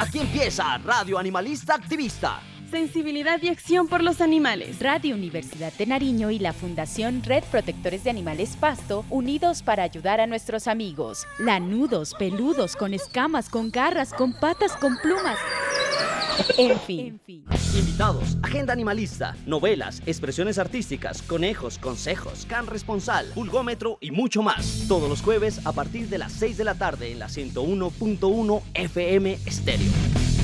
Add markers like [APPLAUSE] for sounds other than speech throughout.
Aquí empieza Radio Animalista Activista. Sensibilidad y acción por los animales. Radio Universidad de Nariño y la Fundación Red Protectores de Animales Pasto, unidos para ayudar a nuestros amigos. Lanudos, peludos, con escamas, con garras, con patas, con plumas. En fin. Invitados, agenda animalista, novelas, expresiones artísticas, conejos, consejos, can responsal, pulgómetro y mucho más. Todos los jueves a partir de las 6 de la tarde en la 101.1 FM Estéreo.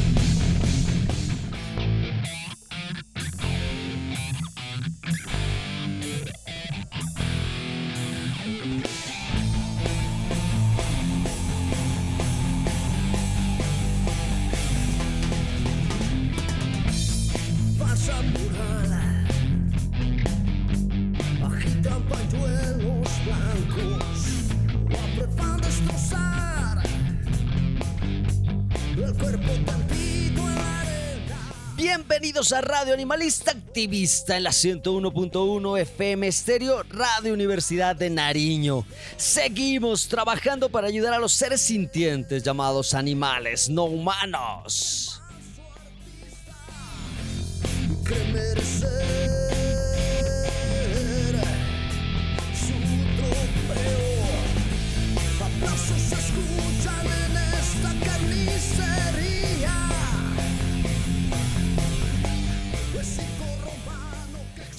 A Radio Animalista Activista en la 101.1 FM Estéreo Radio Universidad de Nariño. Seguimos trabajando para ayudar a los seres sintientes llamados animales no humanos.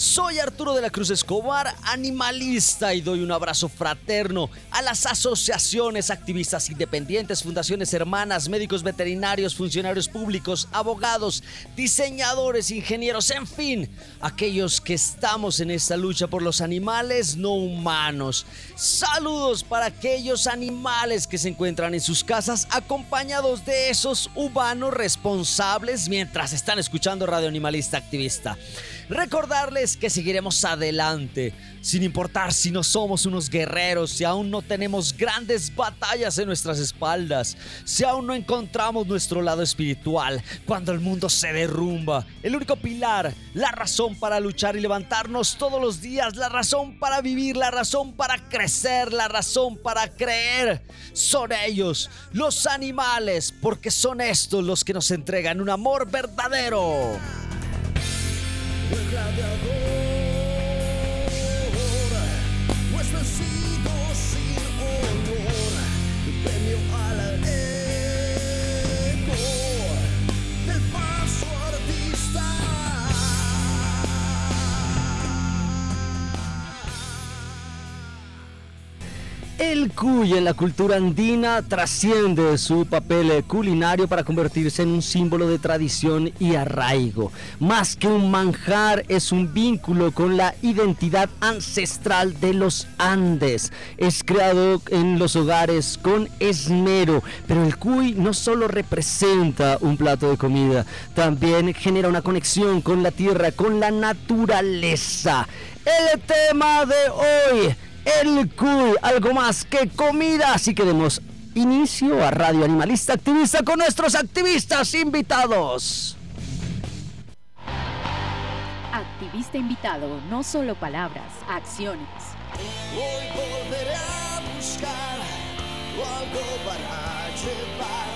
Soy Arturo de la Cruz Escobar, animalista, y doy un abrazo fraterno a las asociaciones, activistas independientes, fundaciones hermanas, médicos veterinarios, funcionarios públicos, abogados, diseñadores, ingenieros, en fin, aquellos que estamos en esta lucha por los animales no humanos. Saludos para aquellos animales que se encuentran en sus casas acompañados de esos humanos responsables mientras están escuchando Radio Animalista Activista. Recordarles que seguiremos adelante, sin importar si no somos unos guerreros, si aún no tenemos grandes batallas en nuestras espaldas, si aún no encontramos nuestro lado espiritual, cuando el mundo se derrumba. El único pilar, la razón para luchar y levantarnos todos los días, la razón para vivir, la razón para crecer, la razón para creer, son ellos, los animales, porque son estos los que nos entregan un amor verdadero. El gladiador. El cuy en la cultura andina trasciende su papel culinario para convertirse en un símbolo de tradición y arraigo. Más que un manjar, es un vínculo con la identidad ancestral de los Andes. Es creado en los hogares con esmero, pero el cuy no solo representa un plato de comida, también genera una conexión con la tierra, con la naturaleza. El tema de hoy el cuy, algo más que comida. Así que demos inicio a Radio Animalista Activista con nuestros activistas invitados. Activista invitado, no solo palabras, acciones. Hoy volveré a buscar algo para llevar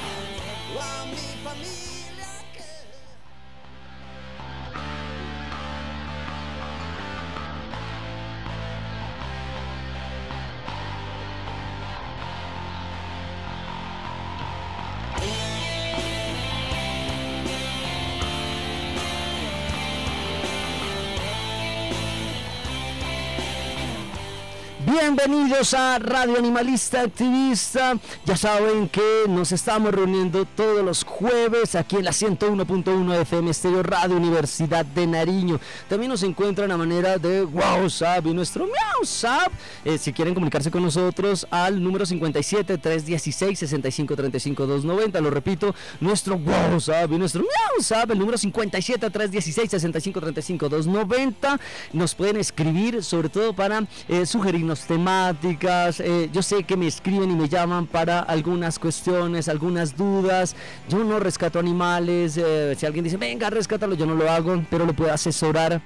Bienvenidos a Radio Animalista Activista. Ya saben que nos estamos reuniendo todos los jueves aquí en la 101.1 FM Estéreo Radio Universidad de Nariño. También nos encuentran a manera de WhatsApp y nuestro WhatsApp. Eh, si quieren comunicarse con nosotros al número 57 316 65 35 290. Lo repito, nuestro WhatsApp y nuestro WhatsApp, el número 57 316 65 35 290. Nos pueden escribir sobre todo para eh, sugerirnos temáticas. Eh, yo sé que me escriben y me llaman para algunas cuestiones, algunas dudas. Yo no rescato animales. Eh, si alguien dice, venga, rescátalo, yo no lo hago, pero lo puedo asesorar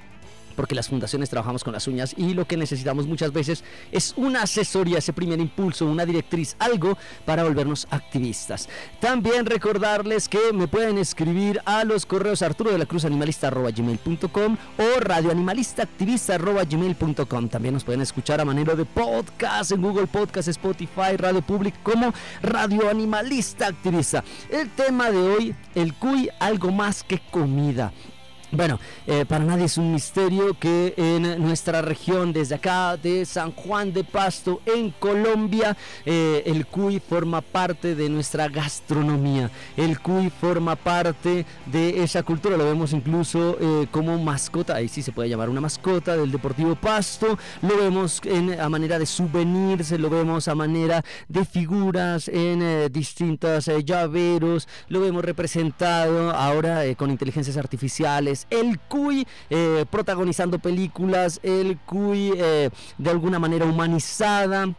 porque las fundaciones trabajamos con las uñas y lo que necesitamos muchas veces es una asesoría, ese primer impulso, una directriz, algo para volvernos activistas. También recordarles que me pueden escribir a los correos arturo de la cruz animalista o radioanimalista gmail.com. También nos pueden escuchar a manera de podcast en Google Podcast, Spotify, Radio Public como Radio Animalista Activista. El tema de hoy, el cuy, algo más que comida. Bueno, eh, para nadie es un misterio que en nuestra región, desde acá de San Juan de Pasto, en Colombia, eh, el cuy forma parte de nuestra gastronomía. El cuy forma parte de esa cultura, lo vemos incluso eh, como mascota, ahí sí se puede llamar una mascota del Deportivo Pasto, lo vemos en, a manera de souvenirs, lo vemos a manera de figuras en distintos llaveros, lo vemos representado ahora con inteligencias artificiales el Cuy eh, protagonizando películas, el Cuy eh, de alguna manera humanizada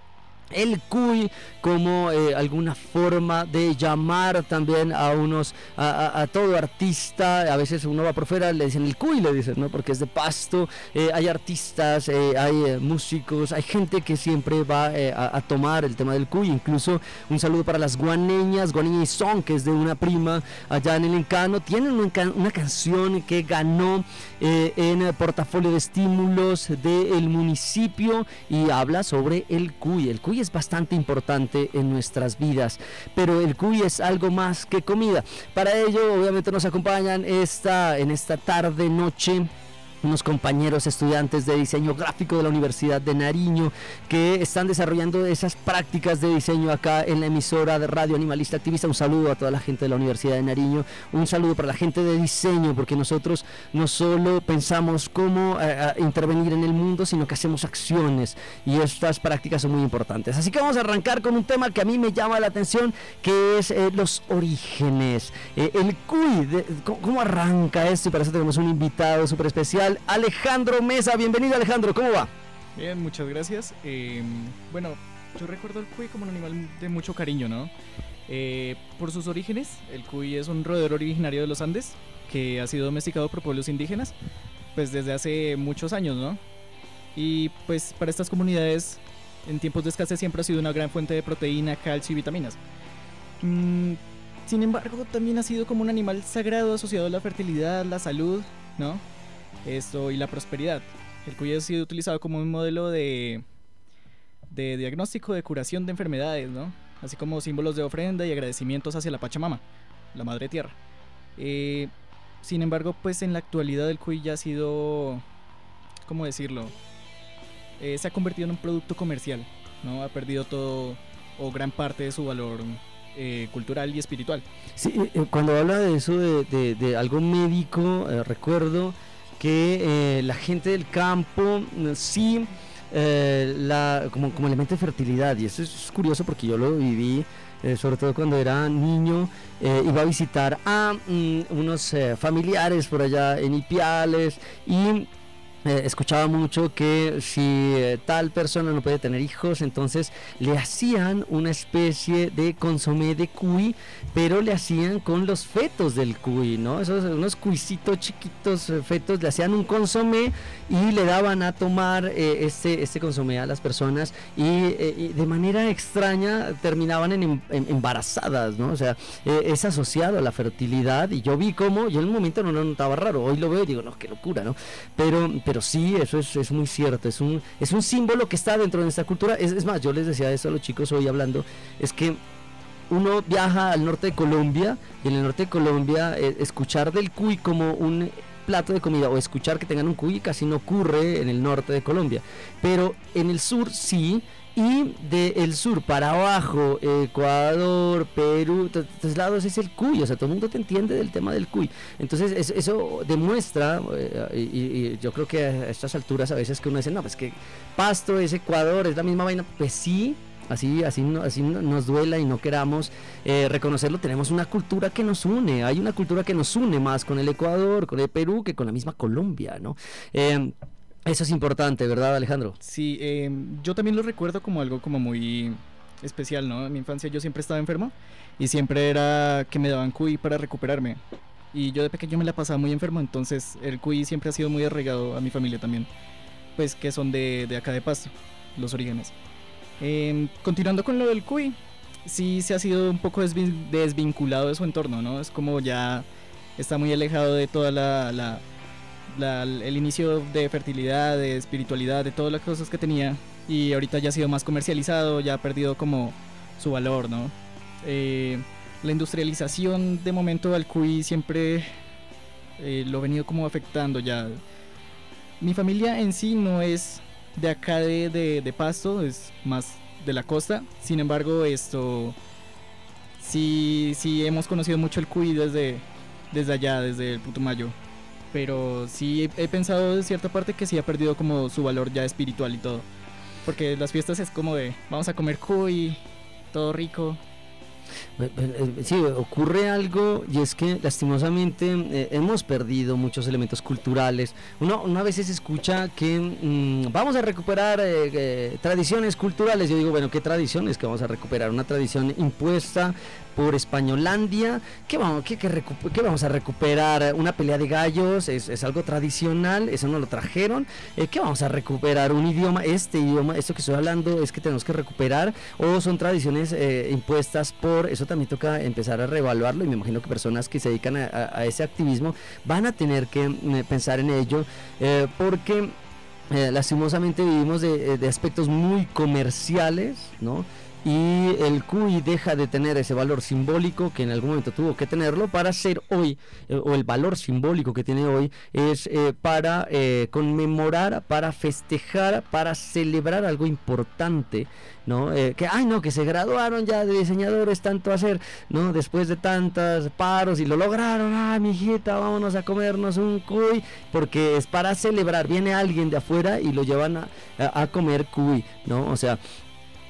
el cuy como eh, alguna forma de llamar también a unos a, todo artista. A veces uno va por fuera le dicen el cuy le dicen no porque es de pasto. Eh, hay artistas eh, hay músicos hay gente que siempre va a, tomar el tema del cuy. Incluso un saludo para las guaneñas guaneña y son que es de una prima allá en el encano. Tienen una, canción que ganó en el portafolio de estímulos del municipio y habla sobre el cuy. El cuy es bastante importante en nuestras vidas, pero el cuy es algo más que comida. Para ello, obviamente nos acompañan esta, en esta tarde, noche unos compañeros estudiantes de diseño gráfico de la Universidad de Nariño que están desarrollando esas prácticas de diseño acá en la emisora de Radio Animalista Activista. Un saludo a toda la gente de la Universidad de Nariño, un saludo para la gente de diseño, porque nosotros no solo pensamos cómo eh, intervenir en el mundo, sino que hacemos acciones y estas prácticas son muy importantes. Así que vamos a arrancar con un tema que a mí me llama la atención, que es eh, los orígenes. Eh, el CUI, ¿cómo arranca esto? Y para eso tenemos un invitado súper especial Alejandro Mesa. Bienvenido Alejandro, ¿cómo va? Bien, muchas gracias. Em, bueno, yo recuerdo el cuy como un animal de mucho cariño, ¿no? Eh, por sus orígenes, el cuy es un roedor originario de los Andes que ha sido domesticado por pueblos indígenas pues desde hace muchos años, ¿no? Y pues para estas comunidades en tiempos de escasez siempre ha sido una gran fuente de proteína, calcio y vitaminas. Mm, sin embargo, también ha sido como un animal sagrado asociado a la fertilidad, la salud, ¿no? Esto y la prosperidad. El cuy ha sido utilizado como un modelo de, de diagnóstico de curación de enfermedades, ¿no? Así como símbolos de ofrenda y agradecimientos hacia la Pachamama, la Madre Tierra. Eh, sin embargo, pues en la actualidad el cuy ya ha sido, ¿cómo decirlo? Eh, se ha convertido en un producto comercial, ¿no? Ha perdido todo o gran parte de su valor eh, cultural y espiritual. Sí, cuando habla de eso, de, de algo médico, recuerdo que eh, la gente del campo mm, sí, eh, la, como, como elemento de fertilidad, y eso es curioso porque yo lo viví. Eh, sobre todo cuando era niño, iba a visitar a mm, unos familiares por allá en Ipiales y eh, escuchaba mucho que si eh, tal persona no puede tener hijos, entonces le hacían una especie de consomé de cuy, pero le hacían con los fetos del cuy, ¿no? Esos unos cuisitos chiquitos eh, fetos, le hacían un consomé y le daban a tomar este, este consomé a las personas y, de manera extraña terminaban en, em, embarazadas, ¿no? O sea, es asociado a la fertilidad y yo vi cómo, yo en un momento no lo notaba raro, hoy lo veo y digo, no, qué locura, ¿no? pero sí, eso es, es, muy cierto, es un, es un símbolo que está dentro de nuestra cultura. Es, es más, yo les decía eso a los chicos hoy hablando, es que uno viaja al norte de Colombia y en el norte de Colombia eh, escuchar del cuy como un plato de comida o escuchar que tengan un cuy casi no ocurre en el norte de Colombia. Pero en el sur sí, y del sur para abajo, Ecuador, Perú, tres lados es el cuy, o sea, todo el mundo te entiende del tema del cuy. Entonces, eso, demuestra, eh, y, yo creo que a estas alturas a veces que uno dice, no, pues que Pasto es Ecuador, es la misma vaina, pues sí, así, así, así nos duela y no queramos eh, reconocerlo, tenemos una cultura que nos une, hay una cultura que nos une más con el Ecuador, con el Perú, que con la misma Colombia, ¿no? Eh, eso es importante, ¿verdad, Alejandro? Sí, eh, yo también lo recuerdo como algo como muy especial, ¿no? En mi infancia yo siempre estaba enfermo y siempre era que me daban cuy para recuperarme. Y yo de pequeño me la pasaba muy enfermo, entonces el cuy siempre ha sido muy arraigado a mi familia también. Pues que son de, de acá de Pasto, los orígenes. Em, continuando con lo del cuy, sí se ha sido un poco desvinculado de su entorno, ¿no? Es como ya está muy alejado de toda la, el inicio de fertilidad, de espiritualidad, de todas las cosas que tenía y ahorita ya ha sido más comercializado, ya ha perdido como su valor, ¿no? Eh, la industrialización de momento al cuy siempre eh, lo ha venido como afectando ya. Mi familia en sí no es de acá de, de Pasto, es más de la costa. Sin embargo, esto sí, sí hemos conocido mucho el cuy desde, desde allá, desde el Putumayo. Pero sí he, pensado de cierta parte que sí ha perdido como su valor ya espiritual y todo. Porque las fiestas es como de vamos a comer cuy, todo rico, eh, sí, ocurre algo y es que lastimosamente eh, hemos perdido muchos elementos culturales. Uno, una vez veces escucha que mm, vamos a recuperar eh, tradiciones culturales. Yo digo, bueno, ¿qué tradiciones que vamos a recuperar? Una tradición impuesta por Españolandia. ¿Qué vamos, qué, vamos a recuperar? ¿Una pelea de gallos? ¿Es, algo tradicional? ¿Eso no lo trajeron? Eh, ¿Qué vamos a recuperar? ¿Un idioma? ¿Este idioma? ¿Esto que estoy hablando es que tenemos que recuperar? ¿O son tradiciones eh, impuestas por... Eso también toca empezar a reevaluarlo y me imagino que personas que se dedican a, ese activismo van a tener que mm, pensar en ello eh, porque... lastimosamente vivimos de, de aspectos muy comerciales, ¿no? Y el CUI deja de tener ese valor simbólico que en algún momento tuvo que tenerlo para ser hoy, eh, o el valor simbólico que tiene hoy es eh, para eh, conmemorar, para festejar, para celebrar algo importante. ¿no? que, ay, no, que se graduaron ya de diseñadores, tanto hacer, ¿no? Después de tantos paros y lo lograron, ah, hijita vámonos a comernos un cuy, porque es para celebrar, viene alguien de afuera y lo llevan a comer cuy, ¿no? O sea,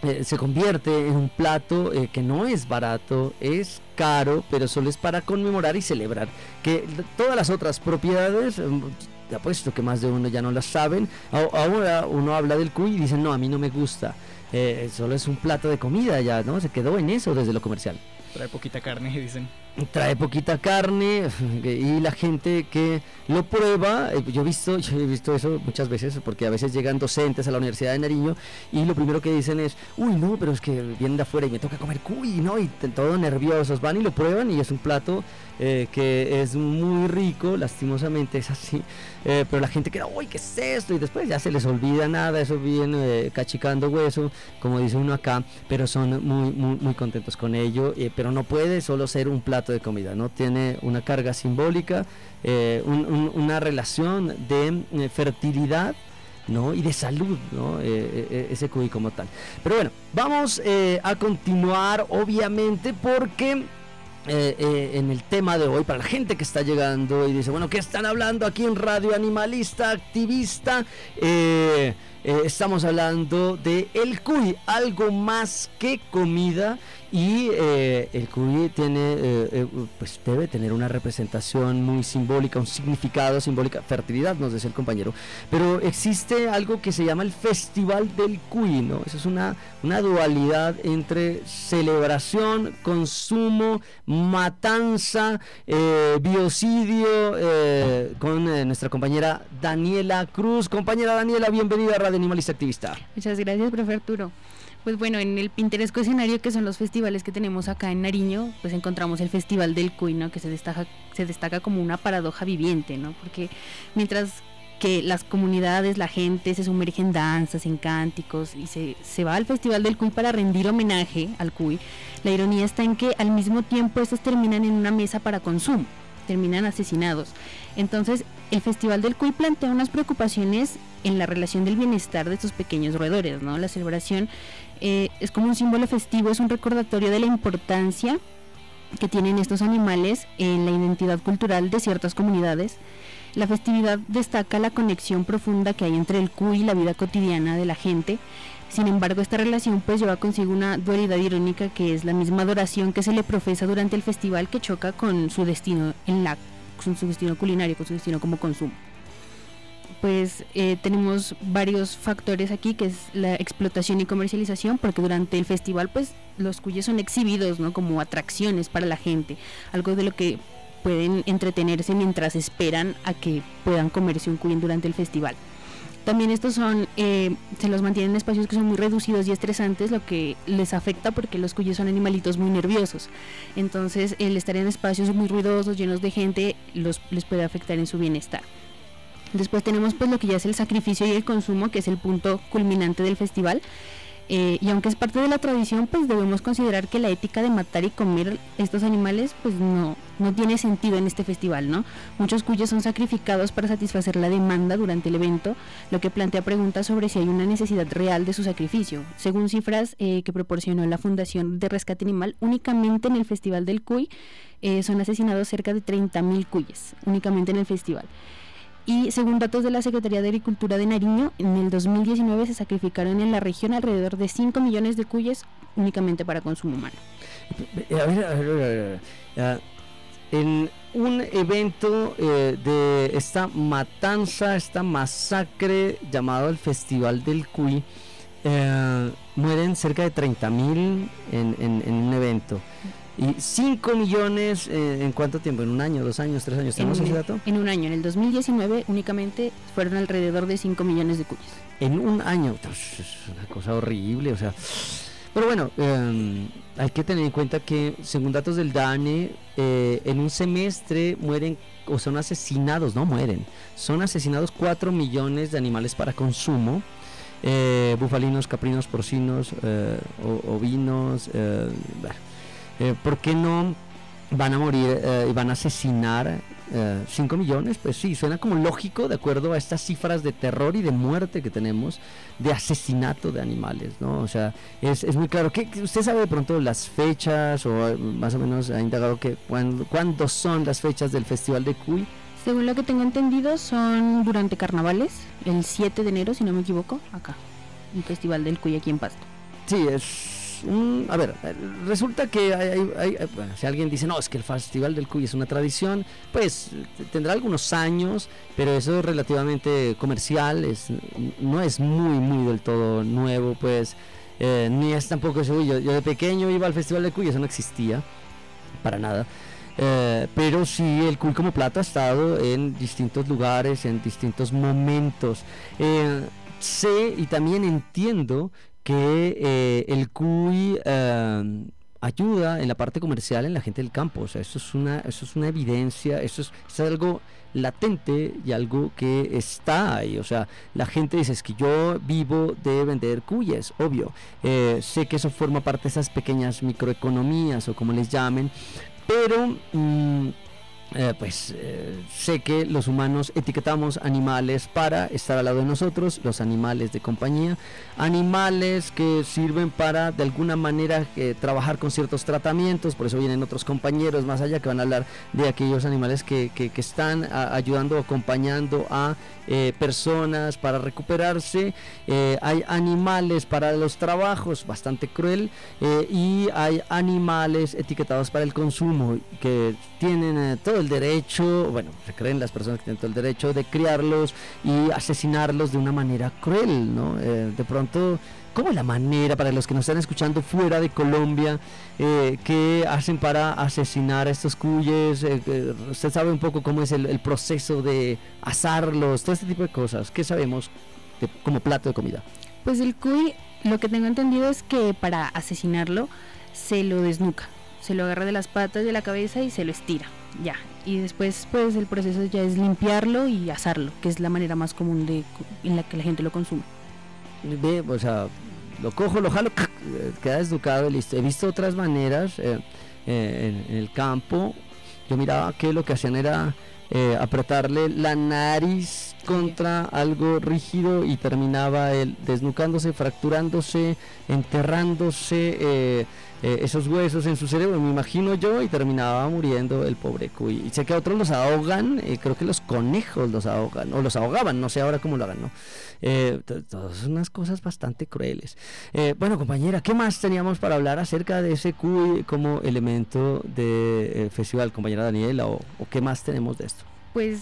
eh, se convierte en un plato eh, que no es barato, es caro, pero solo es para conmemorar y celebrar. Que todas las otras propiedades, mm, te apuesto que más de uno ya no las saben, ahora uno habla del cuy y dicen, no, a mí no me gusta, eh, solo es un plato de comida ya, ¿no? Se quedó en eso desde lo comercial. Trae poquita carne, [LAUGHS] dicen. Trae poquita carne y la gente que lo prueba, eh, yo he visto, yo he visto eso muchas veces porque a veces llegan docentes a la Universidad de Nariño y lo primero que dicen es, uy no, pero es que vienen de afuera y me toca comer cuy, ¿no? Y todos nerviosos van y lo prueban y es un plato eh, que es muy rico, lastimosamente es así, eh, pero la gente queda, uy, ¿qué es esto? Y después ya se les olvida nada, eso viene cachicando hueso, como dice uno acá, pero son muy, muy, contentos con ello, pero no puede solo ser un plato de comida, ¿no? Tiene una carga simbólica, eh, una relación de fertilidad. ¿no? y de salud, ¿no? ese cuy como tal. Pero bueno, vamos a continuar, obviamente, porque eh, eh, en el tema de hoy, para la gente que está llegando y dice, bueno, ¿qué están hablando aquí en Radio Animalista Activista? Eh, estamos hablando de el cuy, algo más que comida y eh, el cuy tiene, eh, eh, pues debe tener una representación muy simbólica, un significado simbólico, fertilidad, nos dice el compañero. Pero existe algo que se llama el Festival del Cuy, ¿no? Eso es una, una dualidad entre celebración, consumo, matanza, biocidio, con nuestra compañera Daniela Cruz. Compañera Daniela, bienvenida a Radio Animalista Activista. Muchas gracias, profe Arturo. Pues bueno, en el pintoresco escenario que son los festivales que tenemos acá en Nariño, pues encontramos el Festival del Cuy, ¿no? Que se destaca, se destaca como una paradoja viviente, ¿no? Porque mientras que las comunidades, la gente se sumerge en danzas, en cánticos y se, se va al Festival del Cuy para rendir homenaje al Cuy, la ironía está en que al mismo tiempo estos terminan en una mesa para consumo, terminan asesinados. Entonces, el Festival del Cuy plantea unas preocupaciones en la relación del bienestar de estos pequeños roedores, ¿no? La celebración eh, es como un símbolo festivo, es un recordatorio de la importancia que tienen estos animales en la identidad cultural de ciertas comunidades. La festividad destaca la conexión profunda que hay entre el cuy y la vida cotidiana de la gente. Sin embargo, esta relación pues lleva consigo una dualidad irónica que es la misma adoración que se le profesa durante el festival que choca con su destino en la con su destino culinario, con su destino como consumo pues eh, tenemos varios factores aquí, que es la explotación y comercialización, porque durante el festival pues los cuyes son exhibidos ¿no? como atracciones para la gente, algo de lo que pueden entretenerse mientras esperan a que puedan comerse un cuy durante el festival. También estos son, eh, se los mantienen en espacios que son muy reducidos y estresantes, lo que les afecta porque los cuyes son animalitos muy nerviosos. Entonces, el estar en espacios muy ruidosos, llenos de gente, los, les puede afectar en su bienestar. Después tenemos pues lo que ya es el sacrificio y el consumo, que es el punto culminante del festival. Eh, y aunque es parte de la tradición, pues debemos considerar que la ética de matar y comer estos animales, pues no, no tiene sentido en este festival, ¿no? Muchos cuyos son sacrificados para satisfacer la demanda durante el evento, lo que plantea preguntas sobre si hay una necesidad real de su sacrificio. Según cifras eh, que proporcionó la Fundación de Rescate Animal, únicamente en el Festival del Cuy eh, son asesinados cerca de 30.000 cuyes, únicamente en el festival. Y según datos de la Secretaría de Agricultura de Nariño, en el 2019 se sacrificaron en la región alrededor de 5 millones de cuyes únicamente para consumo humano. En un evento eh, de esta matanza, esta masacre llamado el Festival del Cuy, eh, mueren cerca de 30 mil en, en, en un evento. Y 5 millones eh, en cuánto tiempo, en un año, dos años, tres años, ¿tenemos en, ese dato? En un año, en el 2019 únicamente fueron alrededor de 5 millones de cuyes. En un año, pues, es una cosa horrible, o sea. Pero bueno, eh, hay que tener en cuenta que según datos del DANE, eh, en un semestre mueren o son asesinados, no mueren, son asesinados 4 millones de animales para consumo. Eh, bufalinos, caprinos, porcinos, eh, ovinos, bueno, eh, ¿por qué no van a morir eh, y van a asesinar 5 millones? Pues sí, suena como lógico de acuerdo a estas cifras de terror y de muerte que tenemos de asesinato de animales, ¿no? O sea, es, es muy claro. ¿Qué, ¿Usted sabe de pronto las fechas o eh, más o menos ha indagado que cuándo, cuándo son las fechas del Festival de Cuy? Según lo que tengo entendido, son durante carnavales, el 7 de enero, si no me equivoco, acá, un festival del Cuy aquí en Pasto. Sí, es A ver, eh, resulta que hay, eh, si alguien dice, no, es que el Festival del Cuy es una tradición, pues eh, tendrá algunos años, pero eso es relativamente comercial, es, no es muy, muy del todo nuevo, pues, ni es tampoco eso, yo, de pequeño iba al Festival del Cuy, eso no existía, para nada. Pero sí, el Cuy como plato ha estado en distintos lugares, en distintos momentos. Sé y también entiendo que eh, el cuy eh, ayuda en la parte comercial en la gente del campo. O sea, eso es una, eso es una evidencia, eso es, es algo latente y algo que está ahí. O sea, la gente dice, es que yo vivo de vender cuyes, obvio. Eh, sé que eso forma parte de esas pequeñas microeconomías o como les llamen, pero... mm, eh, pues eh, sé que los humanos etiquetamos animales para estar al lado de nosotros, los animales de compañía, animales que sirven para de alguna manera eh, trabajar con ciertos tratamientos, por eso vienen otros compañeros más allá que van a hablar de aquellos animales que, que- están ayudando, acompañando a personas para recuperarse, hay animales para los trabajos, bastante cruel, y hay animales etiquetados para el consumo que tienen todo derecho, bueno, se creen las personas que tienen todo el derecho de criarlos y asesinarlos de una manera cruel, ¿no? Eh, de pronto, ¿cómo es la manera para los que nos están escuchando fuera de Colombia eh, que hacen para asesinar a estos cuyes? Eh, eh, ¿Usted sabe un poco cómo es el, el proceso de asarlos, todo este tipo de cosas? ¿Qué sabemos de- como plato de comida? Pues el cuy, lo que tengo entendido es que para asesinarlo se lo desnuca, se lo agarra de las patas de la cabeza y se lo estira, ya. Y después pues el proceso ya es limpiarlo y asarlo, que es la manera más común de en la que la gente lo consume. Ve, o sea, lo cojo, lo jalo, queda desducado y listo. He visto otras maneras eh, eh, en, en el campo. Yo miraba que lo que hacían era eh, apretarle la nariz contra algo rígido y terminaba él desnucándose, fracturándose, enterrándose eh, eh, esos huesos en su cerebro, me imagino yo, y terminaba muriendo el pobre cuy. Y sé que otros los ahogan, eh, creo que los conejos los ahogan, o los ahogaban, no sé ahora cómo lo hagan, ¿no? Eh, to- todas unas cosas bastante crueles. Eh, bueno, compañera, ¿qué más teníamos para hablar acerca de ese cuy como elemento del festival, compañera Daniela? O, o qué más tenemos de esto? Pues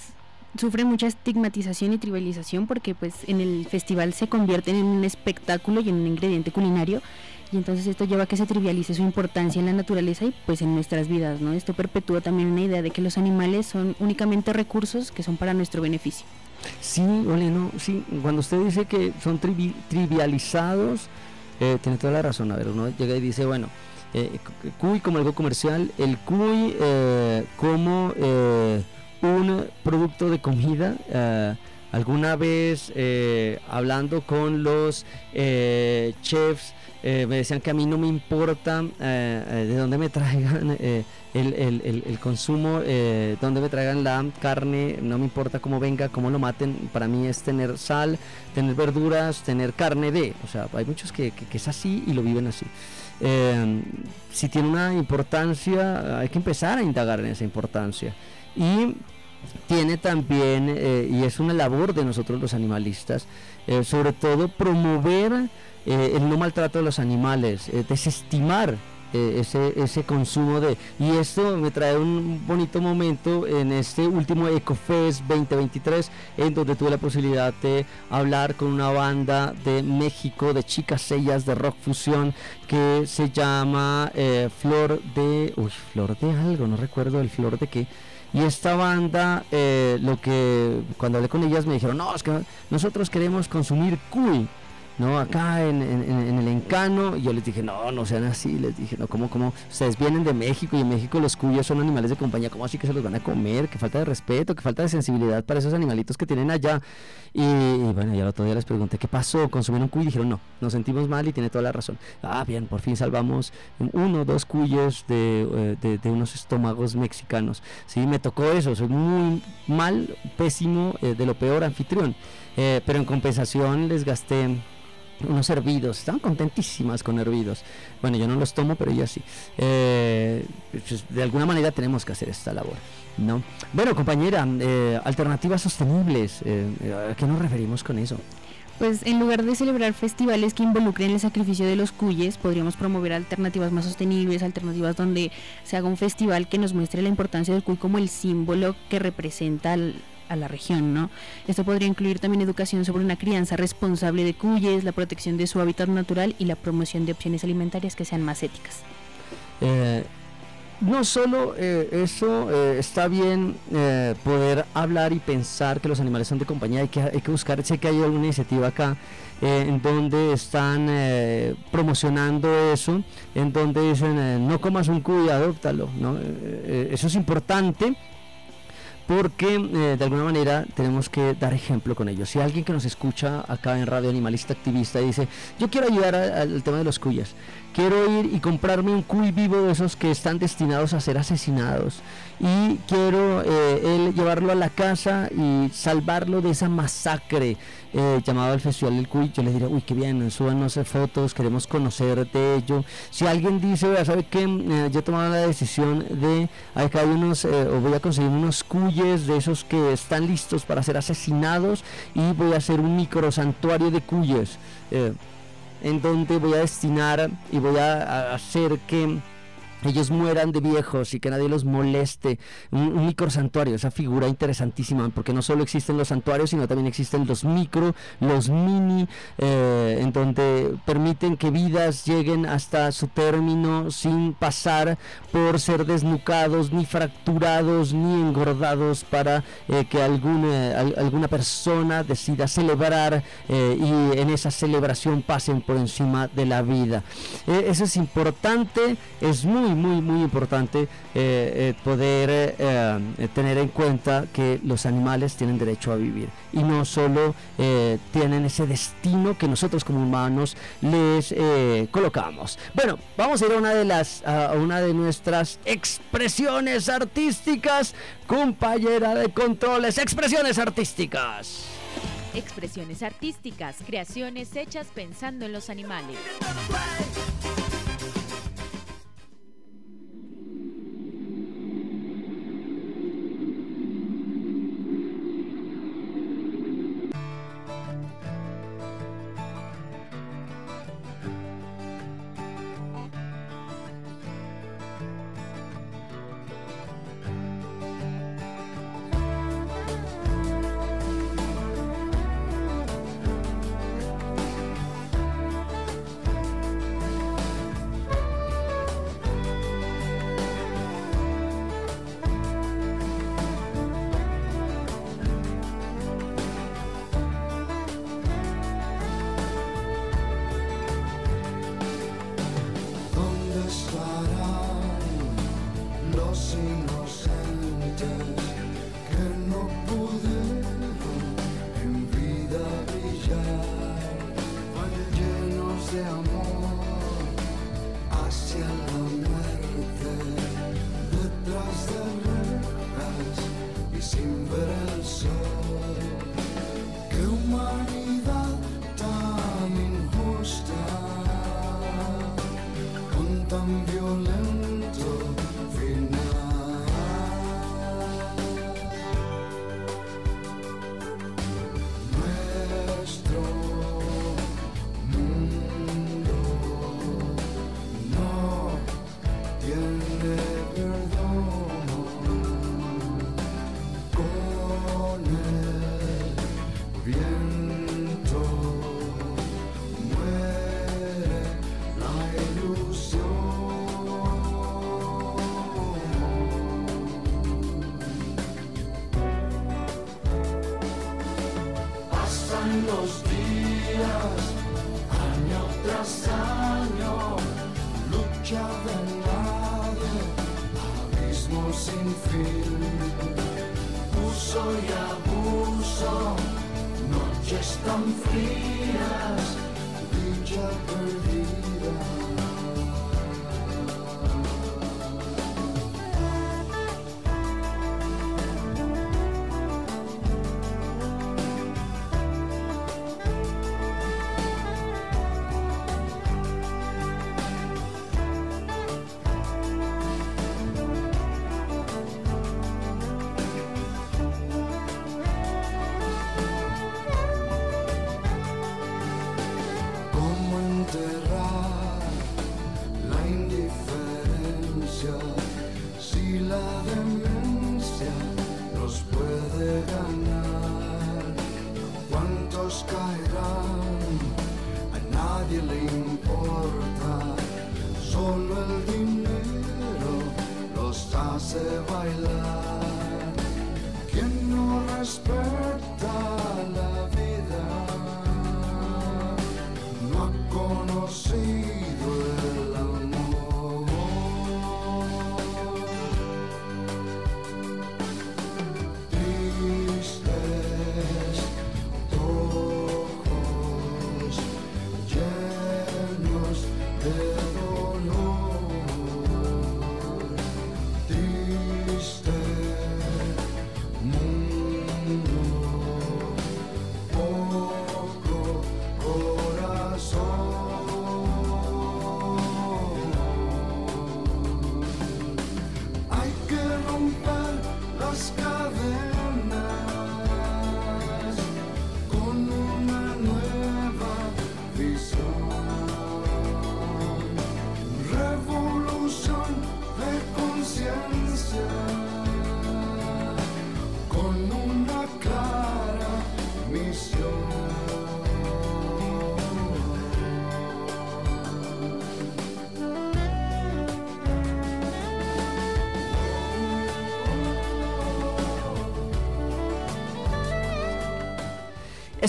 sufre mucha estigmatización y tribalización porque pues en el festival se convierten en un espectáculo y en un ingrediente culinario y entonces esto lleva a que se trivialice su importancia en la naturaleza y pues en nuestras vidas, ¿no? Esto perpetúa también una idea de que los animales son únicamente recursos que son para nuestro beneficio. Sí, Ole, no, sí, cuando usted dice que son trivi- trivializados, eh, tiene toda la razón. A ver, uno llega y dice, bueno, eh, cu- cuy como algo comercial, el cuy eh, como eh, un producto de comida. Alguna vez eh, hablando con los eh, chefs, eh, me decían que a mí no me importa de dónde me [LAUGHS] traigan el, el- el- consumo, dónde me traigan la carne, no me importa cómo venga, cómo lo maten, para mí es tener sal, tener verduras, tener carne de, o sea, hay muchos que, que- que es así y lo viven así. Si tiene una importancia, hay que empezar a indagar en esa importancia. Y tiene también, eh, y es una labor de nosotros los animalistas, eh, sobre todo promover eh, el no maltrato de los animales, desestimar ese, ese consumo de... Y esto me trae un bonito momento en este último EcoFest 2023, en donde tuve la posibilidad de hablar con una banda de México, de chicas sellas de rock fusión, que se llama Flor de... Uy, Flor de algo, no recuerdo el Flor de qué. Y esta banda, eh, lo que cuando hablé con ellas me dijeron, no, es que nosotros queremos consumir cuy, ¿no? Acá en, el encano. Y yo les dije, no, no sean así. Les dije, no, ¿cómo, cómo? Ustedes vienen de México y en México los cuyos son animales de compañía. ¿Cómo así que se los van a comer? Que falta de respeto, que falta de sensibilidad para esos animalitos que tienen allá. Y, bueno, ya el otro día les pregunté, ¿qué pasó? ¿Consumieron cuy? Y dijeron, no, nos sentimos mal y tiene toda la razón. Ah, bien, por fin salvamos uno o dos cuyos de, eh, de, de unos estómagos mexicanos. Sí, me tocó eso, soy muy mal, pésimo, eh, de lo peor anfitrión. Eh, pero en compensación les gasté unos hervidos, estaban contentísimas con hervidos. Bueno, yo no los tomo, pero ellas sí. Eh, pues, de alguna manera tenemos que hacer esta labor. ¿no? Bueno, compañera, eh, alternativas sostenibles, eh, ¿a qué nos referimos con eso? Pues en lugar de celebrar festivales que involucren el sacrificio de los cuyes, podríamos promover alternativas más sostenibles, alternativas donde se haga un festival que nos muestre la importancia del cuy como el símbolo que representa al- a la región, ¿no? Esto podría incluir también educación sobre una crianza responsable de cuyes, la protección de su hábitat natural y la promoción de opciones alimentarias que sean más éticas. Eh, no solo eh, eso, eh, está bien eh, poder hablar y pensar que los animales son de compañía, hay que, hay que buscar, sé que hay alguna iniciativa acá eh, en donde están eh, promocionando eso, en donde dicen eh, no comas un cuy, adóptalo, ¿no? Eh, eh, eso es importante porque eh, de alguna manera tenemos que dar ejemplo con ellos. Si alguien que nos escucha acá en Radio Animalista Activista dice, yo quiero ayudar al tema de los cuyas, quiero ir y comprarme un cuy vivo de esos que están destinados a ser asesinados y quiero eh, él llevarlo a la casa y salvarlo de esa masacre eh, llamado el Festival del Cuy, yo les diría, uy, qué bien, súbanos eh, fotos, queremos conocer de ello. Si alguien dice, vea, ¿sabe qué? Eh, yo he tomado la decisión de, acá hay unos, eh, o voy a conseguir unos cuyes de esos que están listos para ser asesinados y voy a hacer un micro santuario de cuyes. En voy a destinar y voy a hacer que ellos mueran de viejos y que nadie los moleste. Un, micro santuario, esa figura interesantísima, porque no solo existen los santuarios, sino también existen los micro, los mini, eh, en donde permiten que vidas lleguen hasta su término sin pasar por ser desnucados, ni fracturados, ni engordados para eh, que alguna, al- alguna persona decida celebrar eh, y en esa celebración pasen por encima de la vida. Eh, eso es importante, es muy, muy, muy importante eh, eh, poder eh, tener en cuenta que los animales tienen derecho a vivir y no solo tienen ese destino que nosotros como humanos les colocamos. Bueno, vamos a ir a una de las, a una de nuestras expresiones artísticas, compañera de controles, expresiones artísticas. Expresiones artísticas, creaciones hechas pensando en los animales. los días, año tras año, lucha de nadie, abismo sin fin, uso y abuso, noches tan frías, brilla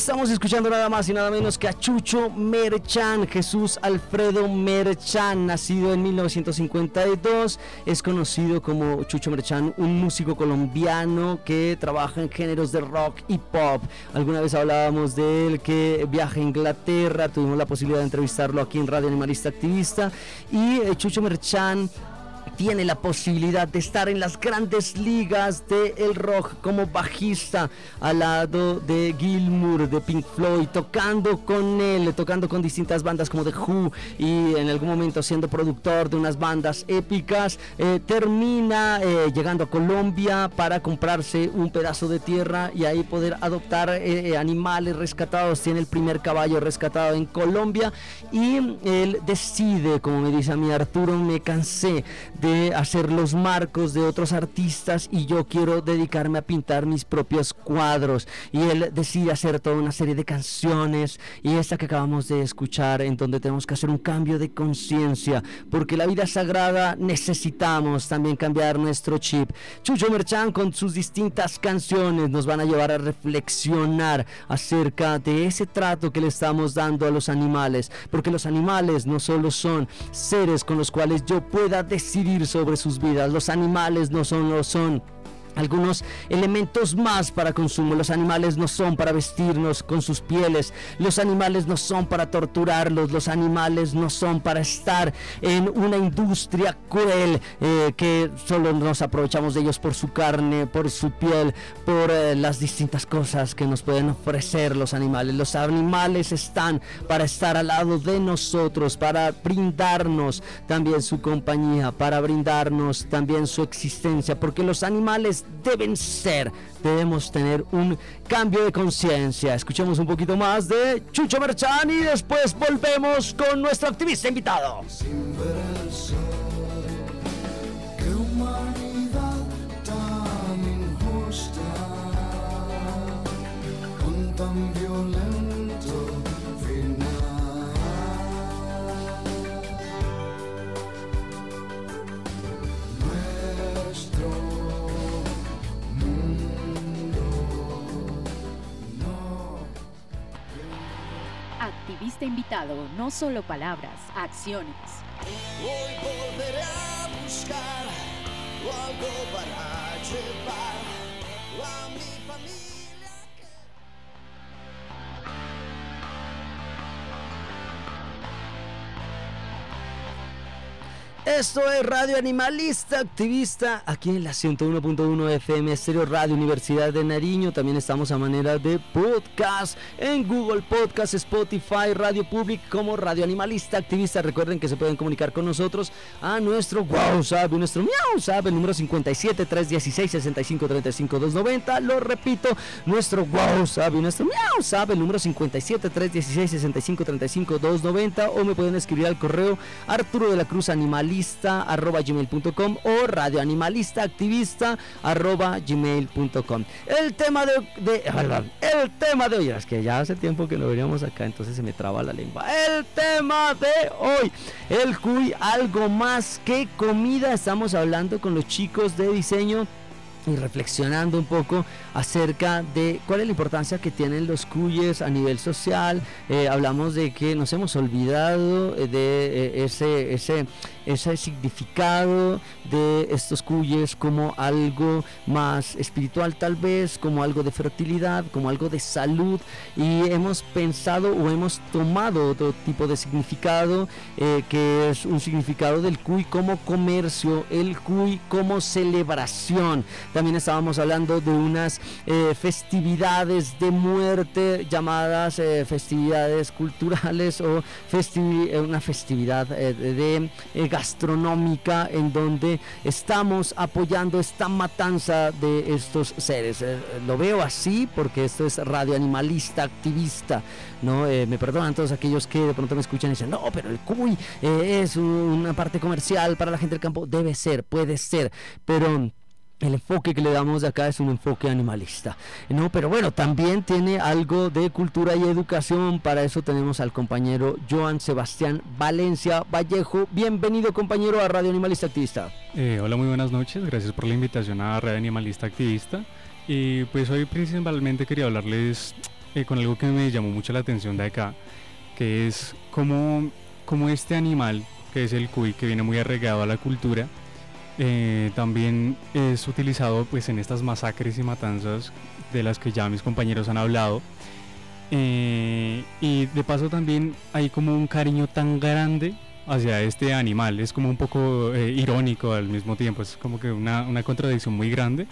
Estamos escuchando nada más y nada menos que a Chucho Merchan, Jesús Alfredo Merchan, nacido en 1952, es conocido como Chucho Merchan, un músico colombiano que trabaja en géneros de rock y pop. Alguna vez hablábamos de él que viaja a Inglaterra, tuvimos la posibilidad de entrevistarlo aquí en Radio Animalista Activista y eh, Chucho Merchan tiene la posibilidad de estar en las grandes ligas del el rock como bajista al lado de Gilmour de Pink Floyd, tocando con él, tocando con distintas bandas como The Who y en algún momento siendo productor de unas bandas épicas, eh, termina eh, llegando a Colombia para comprarse un pedazo de tierra y ahí poder adoptar eh, animales rescatados. Tiene el primer caballo rescatado en Colombia y él decide, como me dice a mí Arturo, me cansé de hacer los marcos de otros artistas y yo quiero dedicarme a pintar mis propios cuadros. Y él decide hacer toda una serie de canciones y esta que acabamos de escuchar en donde tenemos que hacer un cambio de conciencia porque la vida sagrada necesitamos también cambiar nuestro chip. Chucho Merchan con sus distintas canciones nos van a llevar a reflexionar acerca de ese trato que le estamos dando a los animales porque los animales no solo son seres con los cuales yo pueda decidir sobre sus vidas. Los animales no son lo son algunos elementos más para consumo. Los animales no son para vestirnos con sus pieles. Los animales no son para torturarlos. Los animales no son para estar en una industria cruel eh, que solo nos aprovechamos de ellos por su carne, por su piel, por eh, las distintas cosas que nos pueden ofrecer los animales. Los animales están para estar al lado de nosotros, para brindarnos también su compañía, para brindarnos también su existencia, porque los animales deben ser. Debemos tener un cambio de conciencia. Escuchemos un poquito más de Chucho Merchan y después volvemos con nuestro activista invitado. Activista invitado, no solo palabras, acciones. Hoy volveré a buscar algo para llevar Esto es Radio Animalista Activista aquí en la 101.1 FM Estéreo Radio Universidad de Nariño. También estamos a manera de podcast en Google Podcast, Spotify, Radio Public como Radio Animalista Activista. Recuerden que se pueden comunicar con nosotros a nuestro WhatsApp, nuestro WhatsApp, el número 57 316 65 35 290. Lo repito, nuestro WhatsApp y nuestro WhatsApp, el número 57 316 65 35 290 o me pueden escribir al correo Arturo de la Cruz Animalista arroba gmail.com o radioanimalista arroba gmail.com el tema de, de el tema de hoy es que ya hace tiempo que no veníamos acá entonces se me traba la lengua. El tema de hoy el cuy algo más que comida. Estamos hablando con los chicos de diseño y reflexionando un poco acerca de cuál es la importancia que tienen los cuyes a nivel social. Eh, hablamos de que nos hemos olvidado de eh, ese, ese, ese significado de estos cuyes como algo más espiritual tal vez, como algo de fertilidad, como algo de salud y hemos pensado o hemos tomado otro tipo de significado eh, que es un significado del cuy como comercio, el cuy como celebración. También estábamos hablando de unas eh, festividades de muerte llamadas eh, festividades culturales o una festividad de gastronómica en donde estamos apoyando esta matanza de estos seres. Eh, lo veo así porque esto es radio animalista, activista. ¿no? Eh, me perdonan todos aquellos que de pronto me escuchan y dicen, no, pero el cuy eh, es una parte comercial para la gente del campo. Debe ser, puede ser, pero el enfoque que le damos de acá es un enfoque animalista. No, pero bueno, también tiene algo de cultura y educación. Para eso tenemos al compañero Joan Sebastián Valencia Vallejo. Bienvenido compañero a Radio Animalista Activista. Eh, hola, muy buenas noches. Gracias por la invitación a Radio Animalista Activista. Y pues hoy principalmente quería hablarles eh, con algo que me llamó mucho la atención de acá, que es cómo, cómo este animal, que es el cuy, que viene muy arraigado a la cultura, eh, también es utilizado pues en estas masacres y matanzas de las que ya mis compañeros han hablado. Eh, y de paso también hay como un cariño tan grande hacia este animal. Es como un poco eh, irónico al mismo tiempo. Es como que una, una contradicción muy grande.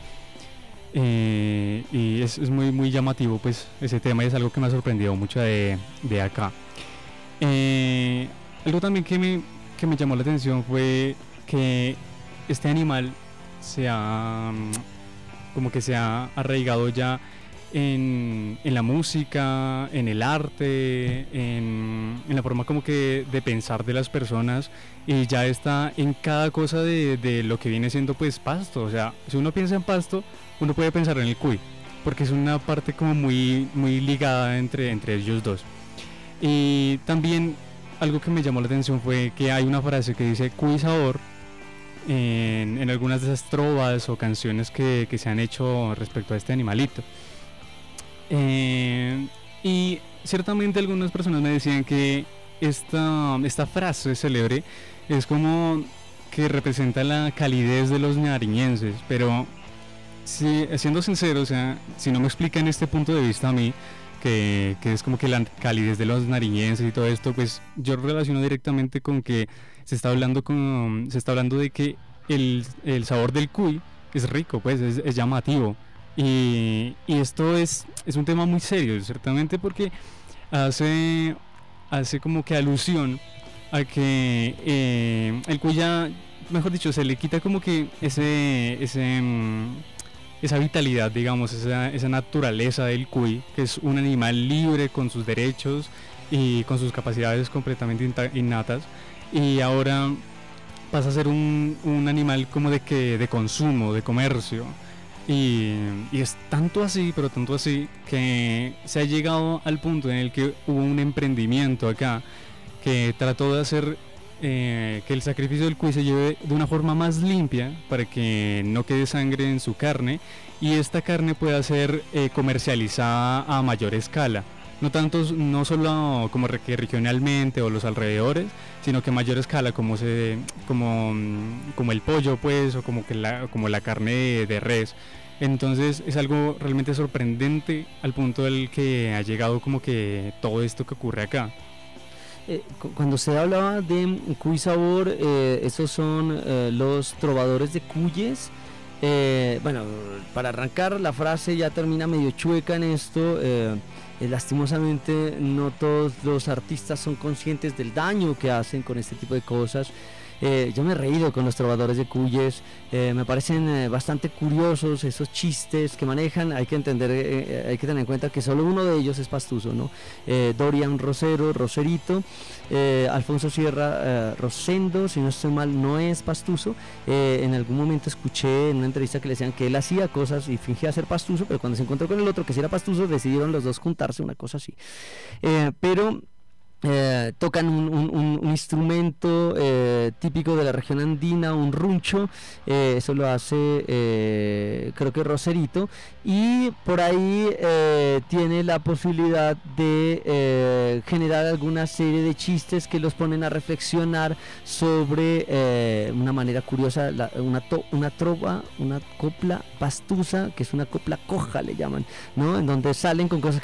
y es, es, muy, muy llamativo pues ese tema y es algo que me ha sorprendido mucho de, de acá. algo también que me, que me llamó la atención fue que este animal se ha mm, como que se ha arraigado ya en, la música, en el arte, en, la forma como que de pensar de las personas y ya está en cada cosa de, lo que viene siendo pues pasto. O sea, si uno piensa en pasto, uno puede pensar en el cuy, porque es una parte como muy, muy ligada entre, entre ellos dos. Y también algo que me llamó la atención fue que hay una frase que dice cuy sabor en, algunas de esas trovas o canciones que, se han hecho respecto a este animalito. Eh, y ciertamente algunas personas me decían que esta, esta frase célebre es como que representa la calidez de los nariñenses, pero si, siendo sincero, o sea, si no me explican este punto de vista a mí, que, que es como que la calidez de los nariñenses y todo esto, pues yo relaciono directamente con que se está hablando, con, se está hablando de que el, el sabor del cuy es rico, pues es, es llamativo. Y, y esto es, es un tema muy serio, ciertamente, porque hace, hace como que alusión a que eh, el cuy ya, mejor dicho, se le quita como que ese, ese, mm, esa vitalidad, digamos, esa, esa naturaleza del cuy, que es un animal libre con sus derechos y con sus capacidades completamente innatas. Y ahora pasa a ser un, un animal como de que de consumo, de comercio. Y, es tanto así, pero tanto así, que se ha llegado al punto en el que hubo un emprendimiento acá que trató de hacer eh, que el sacrificio del cuy se lleve de una forma más limpia para que no quede sangre en su carne y esta carne pueda ser eh, comercializada a mayor escala. No tanto, no solo como regionalmente o los alrededores, sino que a mayor escala como se como, mm, como el pollo pues o como que la, como la carne de, res entonces es algo realmente sorprendente al punto del que ha llegado como que todo esto que ocurre acá Eh, cu- cuando se hablaba de Cuy Sabor, eh, esos son eh, los trovadores de Cuyes. Eh, bueno, para arrancar la frase ya termina medio chueca en esto. Eh, lastimosamente no todos los artistas son conscientes del daño que hacen con este tipo de cosas. Eh, yo me he reído con los trovadores de Cuyes, eh, me parecen eh, bastante curiosos esos chistes que manejan. Hay que entender, eh, hay que tener en cuenta que solo uno de ellos es pastuso, ¿no? Dorian Rosero, Roserito, Alfonso Sierra Rosendo, si no estoy mal, no es pastuso. En algún momento escuché en una entrevista que le decían que él hacía cosas y fingía ser pastuso, pero cuando se encontró con el otro que sí era pastuso, decidieron los dos juntarse, una cosa así. Pero eh, tocan un, instrumento eh, típico de la región andina, un runcho, eh, eso lo hace creo que Roserito, y por ahí tiene la posibilidad de generar alguna serie de chistes que los ponen a reflexionar sobre una manera curiosa, la- una, to- una trova, una copla pastusa, que es una copla coja le llaman, ¿no? En donde salen con cosas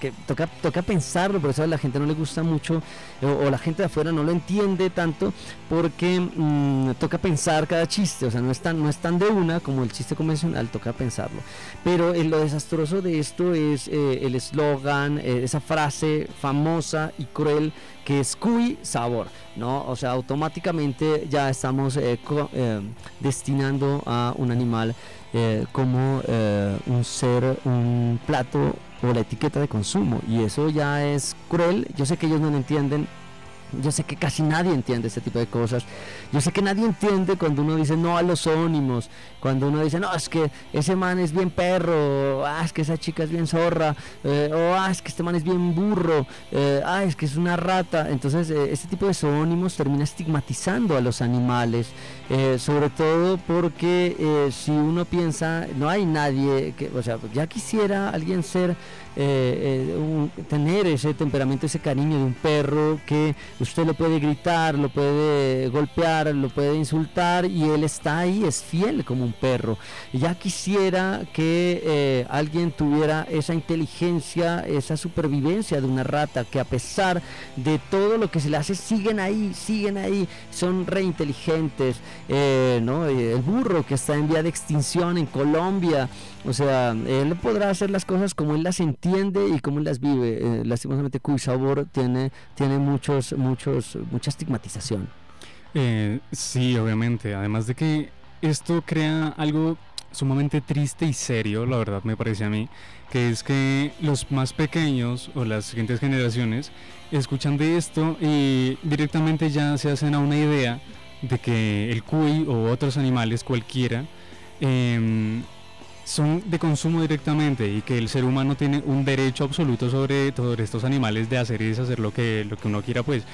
que toca, toca pensarlo, por eso a la gente no le gusta mucho, o, o la gente de afuera no lo entiende tanto, porque mm, toca pensar cada chiste, o sea, no es, tan, no es de una como el chiste convencional, toca pensarlo. Pero eh, lo desastroso de esto es eh, el eslogan, eh, esa frase famosa y cruel que es cuy sabor, ¿no? O sea, automáticamente ya estamos eh, destinando a un animal como un ser, un plato o la etiqueta de consumo. Y eso ya es cruel. Yo sé que ellos no lo entienden. Yo sé que casi nadie entiende este tipo de cosas. Yo sé que nadie entiende cuando uno dice no a los ónimos, cuando uno dice no, es que ese man es bien perro, o, ah, es que esa chica es bien zorra, eh, o ah, es que este man es bien burro, eh, ah, es que es una rata. Entonces, eh, este tipo de zoónimos termina estigmatizando a los animales, eh, sobre todo porque eh, si uno piensa, no hay nadie que, o sea, ya quisiera alguien ser eh, eh, tener ese temperamento, ese cariño de un perro que usted lo puede gritar, lo puede golpear, lo puede insultar y él está ahí, es fiel como un perro. Ya quisiera que eh, alguien tuviera esa inteligencia, esa supervivencia de una rata que a pesar de todo lo que se le hace siguen ahí, siguen ahí, son re inteligentes, eh, ¿no? Eh, El burro que está en vía de extinción en Colombia, o sea, él podrá hacer las cosas como él las entiende y como él las vive. Eh, lastimosamente, Cuy Sabor tiene, tiene muchos, muchos, mucha estigmatización. Eh, sí, obviamente. Además de que esto crea algo sumamente triste y serio, la verdad me parece a mí, que es que los más pequeños o las siguientes generaciones escuchan de esto y directamente ya se hacen a una idea de que el cuy o otros animales cualquiera em, son de consumo directamente y que el ser humano tiene un derecho absoluto sobre todos estos animales de hacer y deshacer lo que, lo que uno quiera pues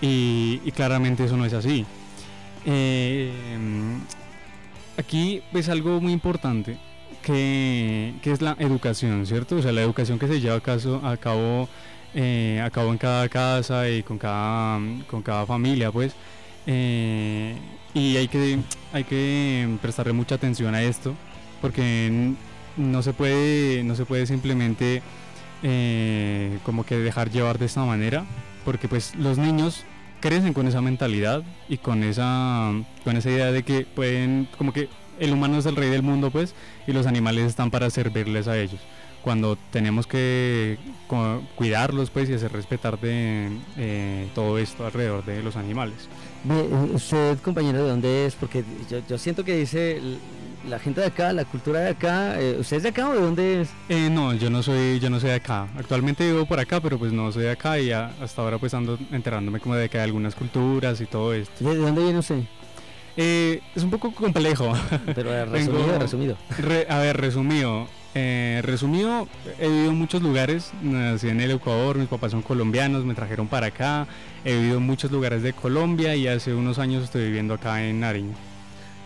y, claramente eso no es así. Eh, aquí es algo muy importante que, que es la educación, ¿cierto? O sea, la educación que se lleva a, caso, a cabo eh, a cabo en cada casa y con cada, con cada familia, pues, Eh, y hay que, hay que prestarle mucha atención a esto, porque no se puede, no se puede simplemente eh, como que dejar llevar de esta manera, porque pues los niños crecen con esa mentalidad y con esa, con esa idea de que pueden, como que el humano es el rey del mundo pues, y los animales están para servirles a ellos. Cuando tenemos que cuidarlos pues y hacer respetar de eh, todo esto alrededor de los animales. Eh, usted, compañero, ¿de dónde es? Porque yo, yo siento que dice la gente de acá, la cultura de acá. eh, ¿Usted es de acá o de dónde es? Eh, no, yo no soy, yo no soy de acá. Actualmente vivo por acá, pero pues no soy de acá y a- hasta ahora pues ando enterándome como de que hay algunas culturas y todo esto. ¿De, de dónde viene usted? Eh, es un poco complejo. Pero eh, Vengo- [LAUGHS] resumido, resumido. Re- a ver, resumido. Eh, resumido, he vivido en muchos lugares. Nací en el Ecuador, mis papás son colombianos, me trajeron para acá. He vivido en muchos lugares de Colombia y hace unos años estoy viviendo acá en Nariño.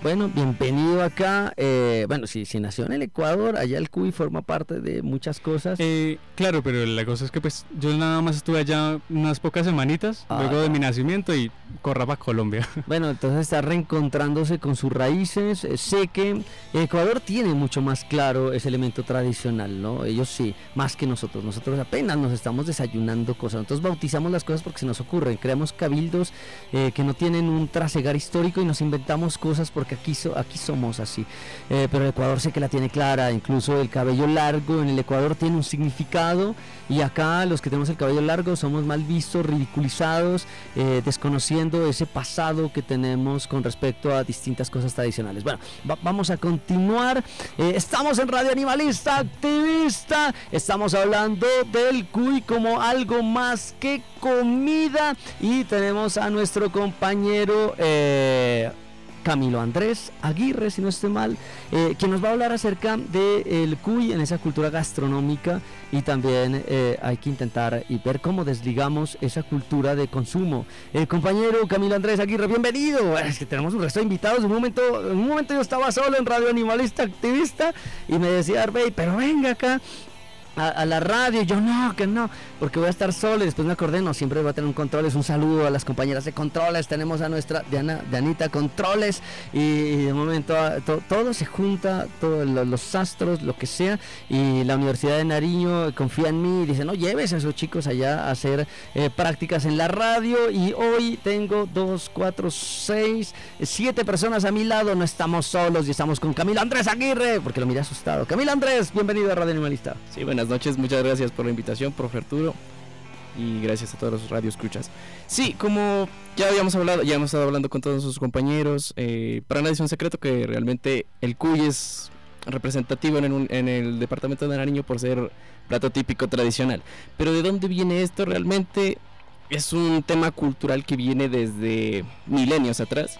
Bueno, bienvenido acá. eh, bueno, si, si nació en el Ecuador, allá el CUI forma parte de muchas cosas. Eh, claro, pero la cosa es que pues yo nada más estuve allá unas pocas semanitas Ah. luego de mi nacimiento y corra para Colombia. [LAUGHS] Bueno, entonces está reencontrándose con sus raíces. Eh, sé que Ecuador tiene mucho más claro ese elemento tradicional, ¿no? Ellos sí, más que nosotros. Nosotros apenas nos estamos desayunando cosas. Nosotros bautizamos las cosas porque se nos ocurren. Creamos cabildos eh, que no tienen un trasegar histórico y nos inventamos cosas porque aquí, so- aquí somos así. Eh, pero el Ecuador sé que la tiene clara. Incluso el cabello largo en el Ecuador tiene un significado. Y acá los que tenemos el cabello largo somos mal vistos, ridiculizados, eh, desconociendo ese pasado que tenemos con respecto a distintas cosas tradicionales. Bueno, va- vamos a continuar. Eh, estamos en Radio Animalista Activista. Estamos hablando del cuy como algo más que comida. Y tenemos a nuestro compañero. Camilo Andrés Aguirre, si no estoy mal, eh, quien nos va a hablar acerca del cuy en esa cultura gastronómica y también eh, hay que intentar y ver cómo desligamos esa cultura de consumo. El compañero Camilo Andrés Aguirre, bienvenido. Es que tenemos un resto de invitados. Un momento, en un momento yo estaba solo en Radio Animalista Activista y me decía Arbey, pero venga acá. A, la radio, y yo no, que no, porque voy a estar solo y después me acordé, no, siempre voy a tener un controles, un saludo a las compañeras de controles, tenemos a nuestra Diana, Dianita Controles. Y, de momento ah, to- todo se junta, todos lo- los astros, lo que sea, y la Universidad de Nariño confía en mí y dice, no, lleves a esos chicos allá a hacer eh, prácticas en la radio y hoy tengo dos, cuatro, seis, siete personas a mi lado, no estamos solos y estamos con Camilo Andrés Aguirre, porque lo miré asustado. Camilo Andrés, bienvenido a Radio Animalista. Sí, buenas noches, muchas gracias por la invitación, profe Arturo. Y gracias a todos los radio escuchas. Sí, como ya habíamos hablado, ya hemos estado hablando con todos sus compañeros, eh, para nadie es un secreto que realmente el cuy es representativo en el, en el departamento de Nariño por ser plato típico tradicional. Pero ¿de dónde viene esto? Realmente es un tema cultural que viene desde milenios atrás.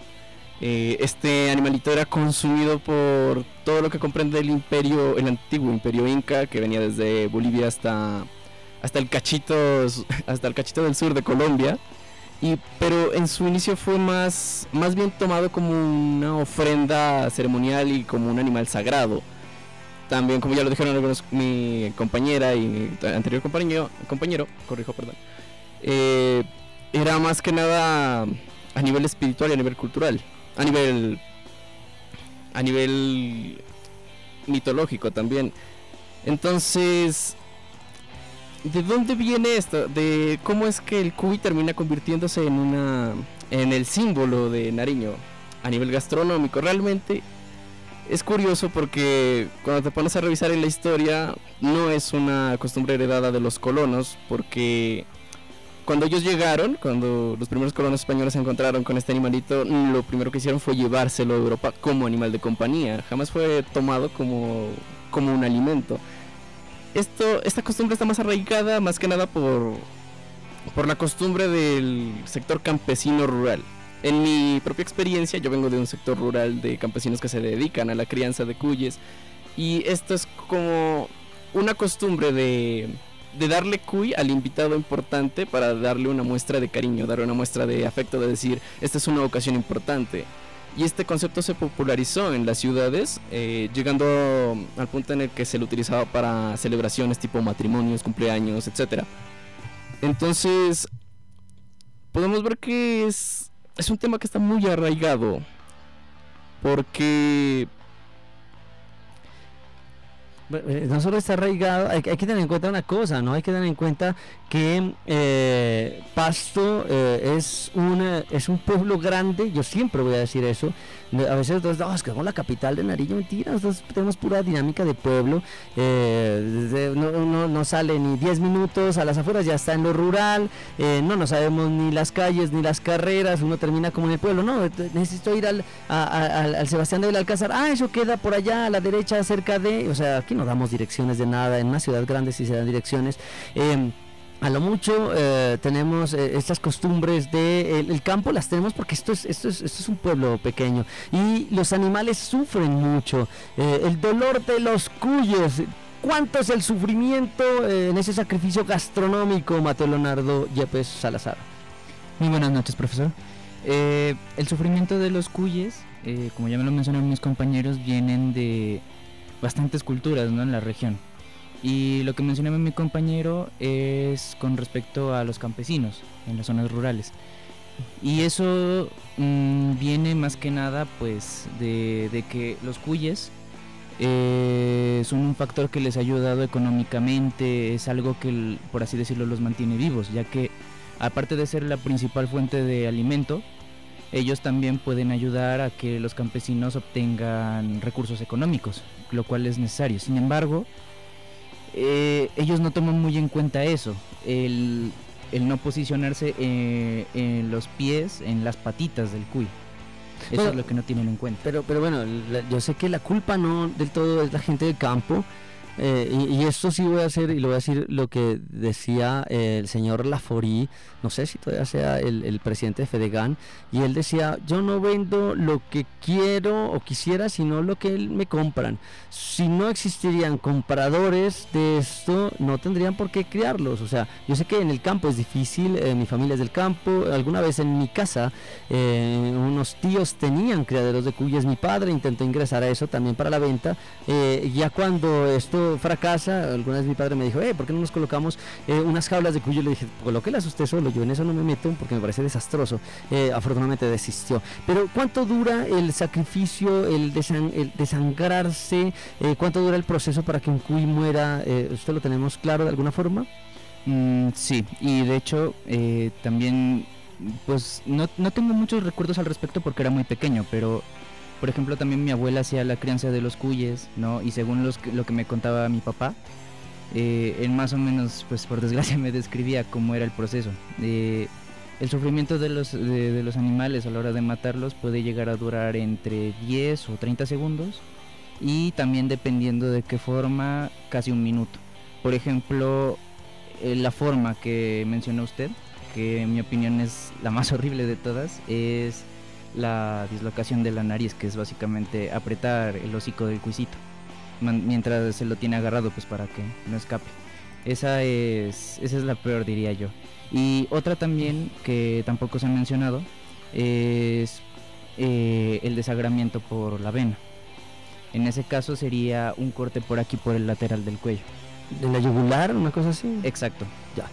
Eh, este animalito era consumido por todo lo que comprende el imperio, el antiguo imperio inca, que venía desde Bolivia hasta, hasta el cachito, [LAUGHS] hasta el cachito del sur de Colombia. Y, pero en su inicio fue más, más bien tomado como una ofrenda ceremonial y como un animal sagrado. También, como ya lo dijeron algunos, mi compañera y mi anterior compañero, compañero corrijo, perdón, eh, era más que nada a nivel espiritual y a nivel cultural, a nivel, a nivel mitológico también. Entonces, ¿de dónde viene esto? De cómo es que el cuy termina convirtiéndose en una, en el símbolo de Nariño a nivel gastronómico. Realmente es curioso porque cuando te pones a revisar en la historia no es una costumbre heredada de los colonos porque cuando ellos llegaron, cuando los primeros colonos españoles se encontraron con este animalito, lo primero que hicieron fue llevárselo a Europa como animal de compañía. Jamás fue tomado como, como un alimento. Esto, esta costumbre está más arraigada más que nada por, por la costumbre del sector campesino rural. En mi propia experiencia, yo vengo de un sector rural de campesinos que se dedican a la crianza de cuyes. Y esto es como una costumbre de, de darle cuy al invitado importante para darle una muestra de cariño, darle una muestra de afecto, de decir, esta es una ocasión importante. Y este concepto se popularizó en las ciudades, eh, llegando al punto en el que se lo utilizaba para celebraciones tipo matrimonios, cumpleaños, etc. Entonces, podemos ver que es es un tema que está muy arraigado. Porque no solo está arraigado, hay, que tener en cuenta una cosa, ¿no? Hay que tener en cuenta que eh, Pasto eh, es, una, es un pueblo grande, yo siempre voy a decir eso. A veces no, es que somos la capital de Nariño, mentira, nosotros tenemos pura dinámica de pueblo. eh, no, no- no sale ni 10 minutos a las afueras, ya está en lo rural, eh, no, no sabemos ni las calles ni las carreras, uno termina como en el pueblo, no, necesito ir al, al, Sebastián de Belalcázar, ah, eso queda por allá a la derecha cerca de, o sea, aquí no damos direcciones de nada, en una ciudad grande sí se dan direcciones. em, a lo mucho eh, tenemos eh, estas costumbres de el, campo las tenemos porque esto es esto es esto es un pueblo pequeño y los animales sufren mucho Eh, el dolor de los cuyes cuánto es el sufrimiento en ese sacrificio gastronómico Mateo Leonardo Yepes Salazar Muy buenas noches, profesor. El sufrimiento de los cuyes, como ya me lo mencionaron mis compañeros, vienen de bastantes culturas ¿no? en la región. Y lo que mencionaba mi compañero es con respecto a los campesinos en las zonas rurales. Y eso mm, viene más que nada pues de, que los cuyes eh, son un factor que les ha ayudado económicamente, es algo que por así decirlo los mantiene vivos, ya que aparte de ser la principal fuente de alimento, ellos también pueden ayudar a que los campesinos obtengan recursos económicos, lo cual es necesario. Sin embargo, eh, ellos no toman muy en cuenta eso, el, el no posicionarse eh, en los pies, en las patitas del cuy. Eso es lo que no tienen en cuenta. Pero, pero bueno, la- yo sé que la culpa no del todo es la gente del campo. Eh, y, y esto sí voy a hacer, y lo voy a decir lo que decía eh, el señor Laforí, no sé si todavía sea el, el presidente de Fedegan, y él decía, yo no vendo lo que quiero o quisiera, sino lo que me compran. Si no existirían compradores de esto, no tendrían por qué criarlos. O sea, yo sé que en el campo es difícil, eh, mi familia es del campo, alguna vez en mi casa eh, unos tíos tenían criaderos de cuyes, mi padre intentó ingresar a eso también para la venta, eh, ya cuando esto fracasa, alguna vez mi padre me dijo, eh, ¿por qué no nos colocamos eh, unas jaulas de cuyo? Le dije, colóquelas usted solo, yo en eso no me meto porque me parece desastroso. Eh, afortunadamente desistió. Pero ¿cuánto dura el sacrificio, el, el desangrarse? Eh, ¿Cuánto dura el proceso para que un cuy muera? Eh, ¿Esto lo tenemos claro de alguna forma? Mm, sí, y de hecho también, pues no, no tengo muchos recuerdos al respecto porque era muy pequeño, pero por ejemplo también mi abuela hacía la crianza de los cuyes, ¿no? Y según los lo que me contaba mi papá, eh, él más o menos, pues por desgracia [LAUGHS] me describía cómo era el proceso. Eh, el sufrimiento de los, de, de los animales a la hora de matarlos puede llegar a durar entre 10 o 30 segundos y también dependiendo de qué forma, casi un minuto. Por ejemplo, eh, la forma que mencionó usted, que en mi opinión es la más [LAUGHS] horrible de todas, es la dislocación de la nariz, que es básicamente apretar el hocico del cuisito, mientras se lo tiene agarrado pues para que no escape. Esa es, esa es la peor diría yo. Y otra también que tampoco se ha mencionado es eh, el desagramiento por la vena. En ese caso sería un corte por aquí por el lateral del cuello. ¿De la yugular? ¿Una cosa así? Exacto. Ya.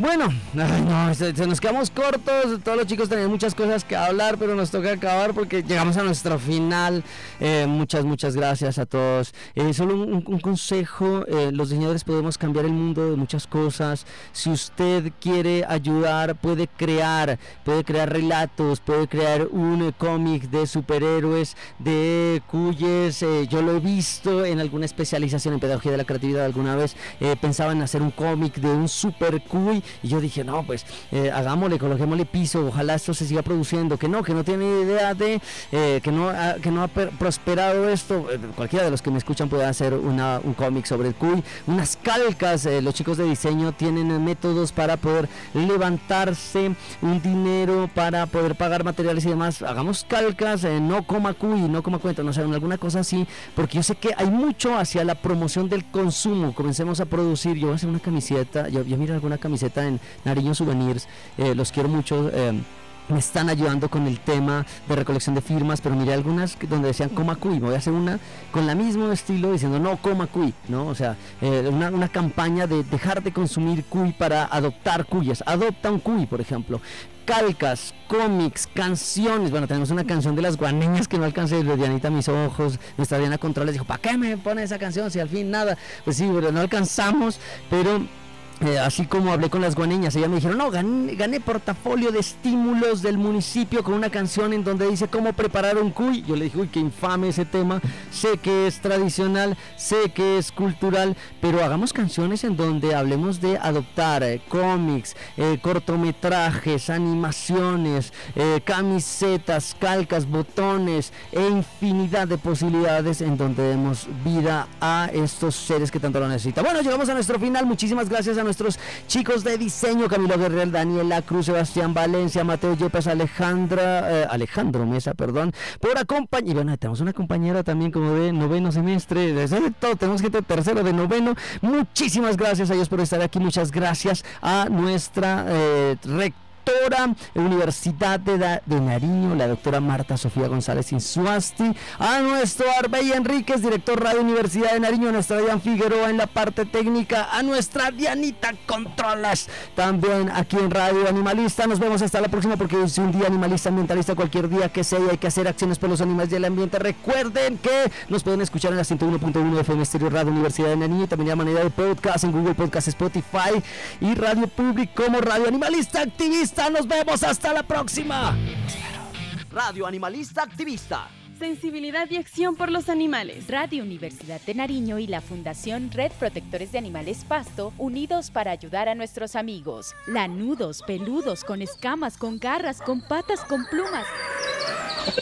Bueno, [LAUGHS] no, se, nos quedamos cortos. Todos los chicos tenían muchas cosas que hablar, pero nos toca acabar porque llegamos a nuestro final. Eh, muchas, muchas gracias a todos. Eh, solo un, consejo: eh, los diseñadores podemos cambiar el mundo de muchas cosas. Si usted quiere ayudar, puede crear, puede crear relatos, puede crear un cómic de superhéroes, de cuyes. yo lo he visto en alguna especialización en pedagogía de la creatividad alguna vez. pensaba en hacer un cómic de un super cuy y yo dije, no, pues eh, hagámosle, coloquémosle piso, ojalá esto se siga produciendo. Que no, que no tiene idea de, eh, que, no ha, que no ha per- prosperado esto. eh, cualquiera de los que me escuchan puede hacer una, un cómic sobre el cuy, unas calcas. los chicos de diseño tienen métodos para poder levantarse un dinero, para poder pagar materiales y demás. Hagamos calcas, no coma cuy, no coma cuento, no sé, alguna cosa así, porque yo sé que hay mucho hacia la promoción del consumo. Comencemos a producir. Yo voy a hacer una camiseta, yo, yo miro alguna camiseta en Nariño Souvenirs, eh, los quiero mucho. eh, me están ayudando con el tema de recolección de firmas, pero miré algunas donde decían coma cuy. Voy a hacer una con el mismo estilo diciendo no coma cuy, ¿no? O sea, eh, una, una campaña de dejar de consumir cuy para adoptar cuyas. Adopta un cuy, por ejemplo. calcas, cómics, canciones. Bueno, tenemos una canción de las guaneñas que no alcancé. Dianita, mis ojos. Nuestra Diana Controles dijo, ¿para qué me pone esa canción si al fin nada? Pues sí, pero no alcanzamos, pero eh, así como hablé con las guaneñas, ellas me dijeron, no, gané, portafolio de estímulos del municipio con una canción en donde dice cómo preparar un cuy. Yo le dije, uy, qué infame ese tema. Sé que es tradicional, sé que es cultural, pero hagamos canciones en donde hablemos de adoptar eh, cómics, eh, cortometrajes, animaciones, camisetas, calcas, botones e infinidad de posibilidades en donde demos vida a estos seres que tanto lo necesitan. Bueno, llegamos a nuestro final. Muchísimas gracias a nuestros chicos de diseño, Camilo Guerrero, Daniela Cruz, Sebastián Valencia, Mateo Yepes, Alejandra, eh, Alejandro Mesa, perdón, por acompañar. Y bueno, tenemos una compañera también como de noveno semestre, desde de todo, tenemos gente tercero de noveno. Muchísimas gracias a ellos por estar aquí, muchas gracias a nuestra eh, rectora Universidad de, Nariño, la doctora Marta Sofía González Insuasti, a nuestro Arbey Enríquez, director Radio Universidad de Nariño, a nuestra Dian Figueroa en la parte técnica, a nuestra Dianita Controlas, también aquí en Radio Animalista. Nos vemos hasta la próxima porque es un día animalista, ambientalista, cualquier día que sea y hay que hacer acciones por los animales y el ambiente. Recuerden que nos pueden escuchar en la 101.1 FM Estéreo Radio Universidad de Nariño, también de manera de podcast en Google Podcast, Spotify y Radio Public como Radio Animalista Activista. Nos vemos hasta la próxima. Radio Animalista Activista. Sensibilidad y acción por los animales. Radio Universidad de Nariño y la Fundación Red Protectores de Animales Pasto, unidos para ayudar a nuestros amigos. Lanudos, peludos, con escamas, con garras, con patas, con plumas.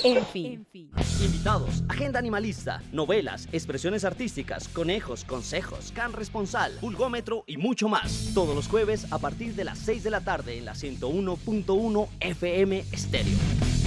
En fin. en fin. Invitados, agenda animalista, novelas, expresiones artísticas, conejos, consejos, can responsal, pulgómetro y mucho más. Todos los jueves a partir de las 6 de la tarde en la 101.1 FM Estéreo.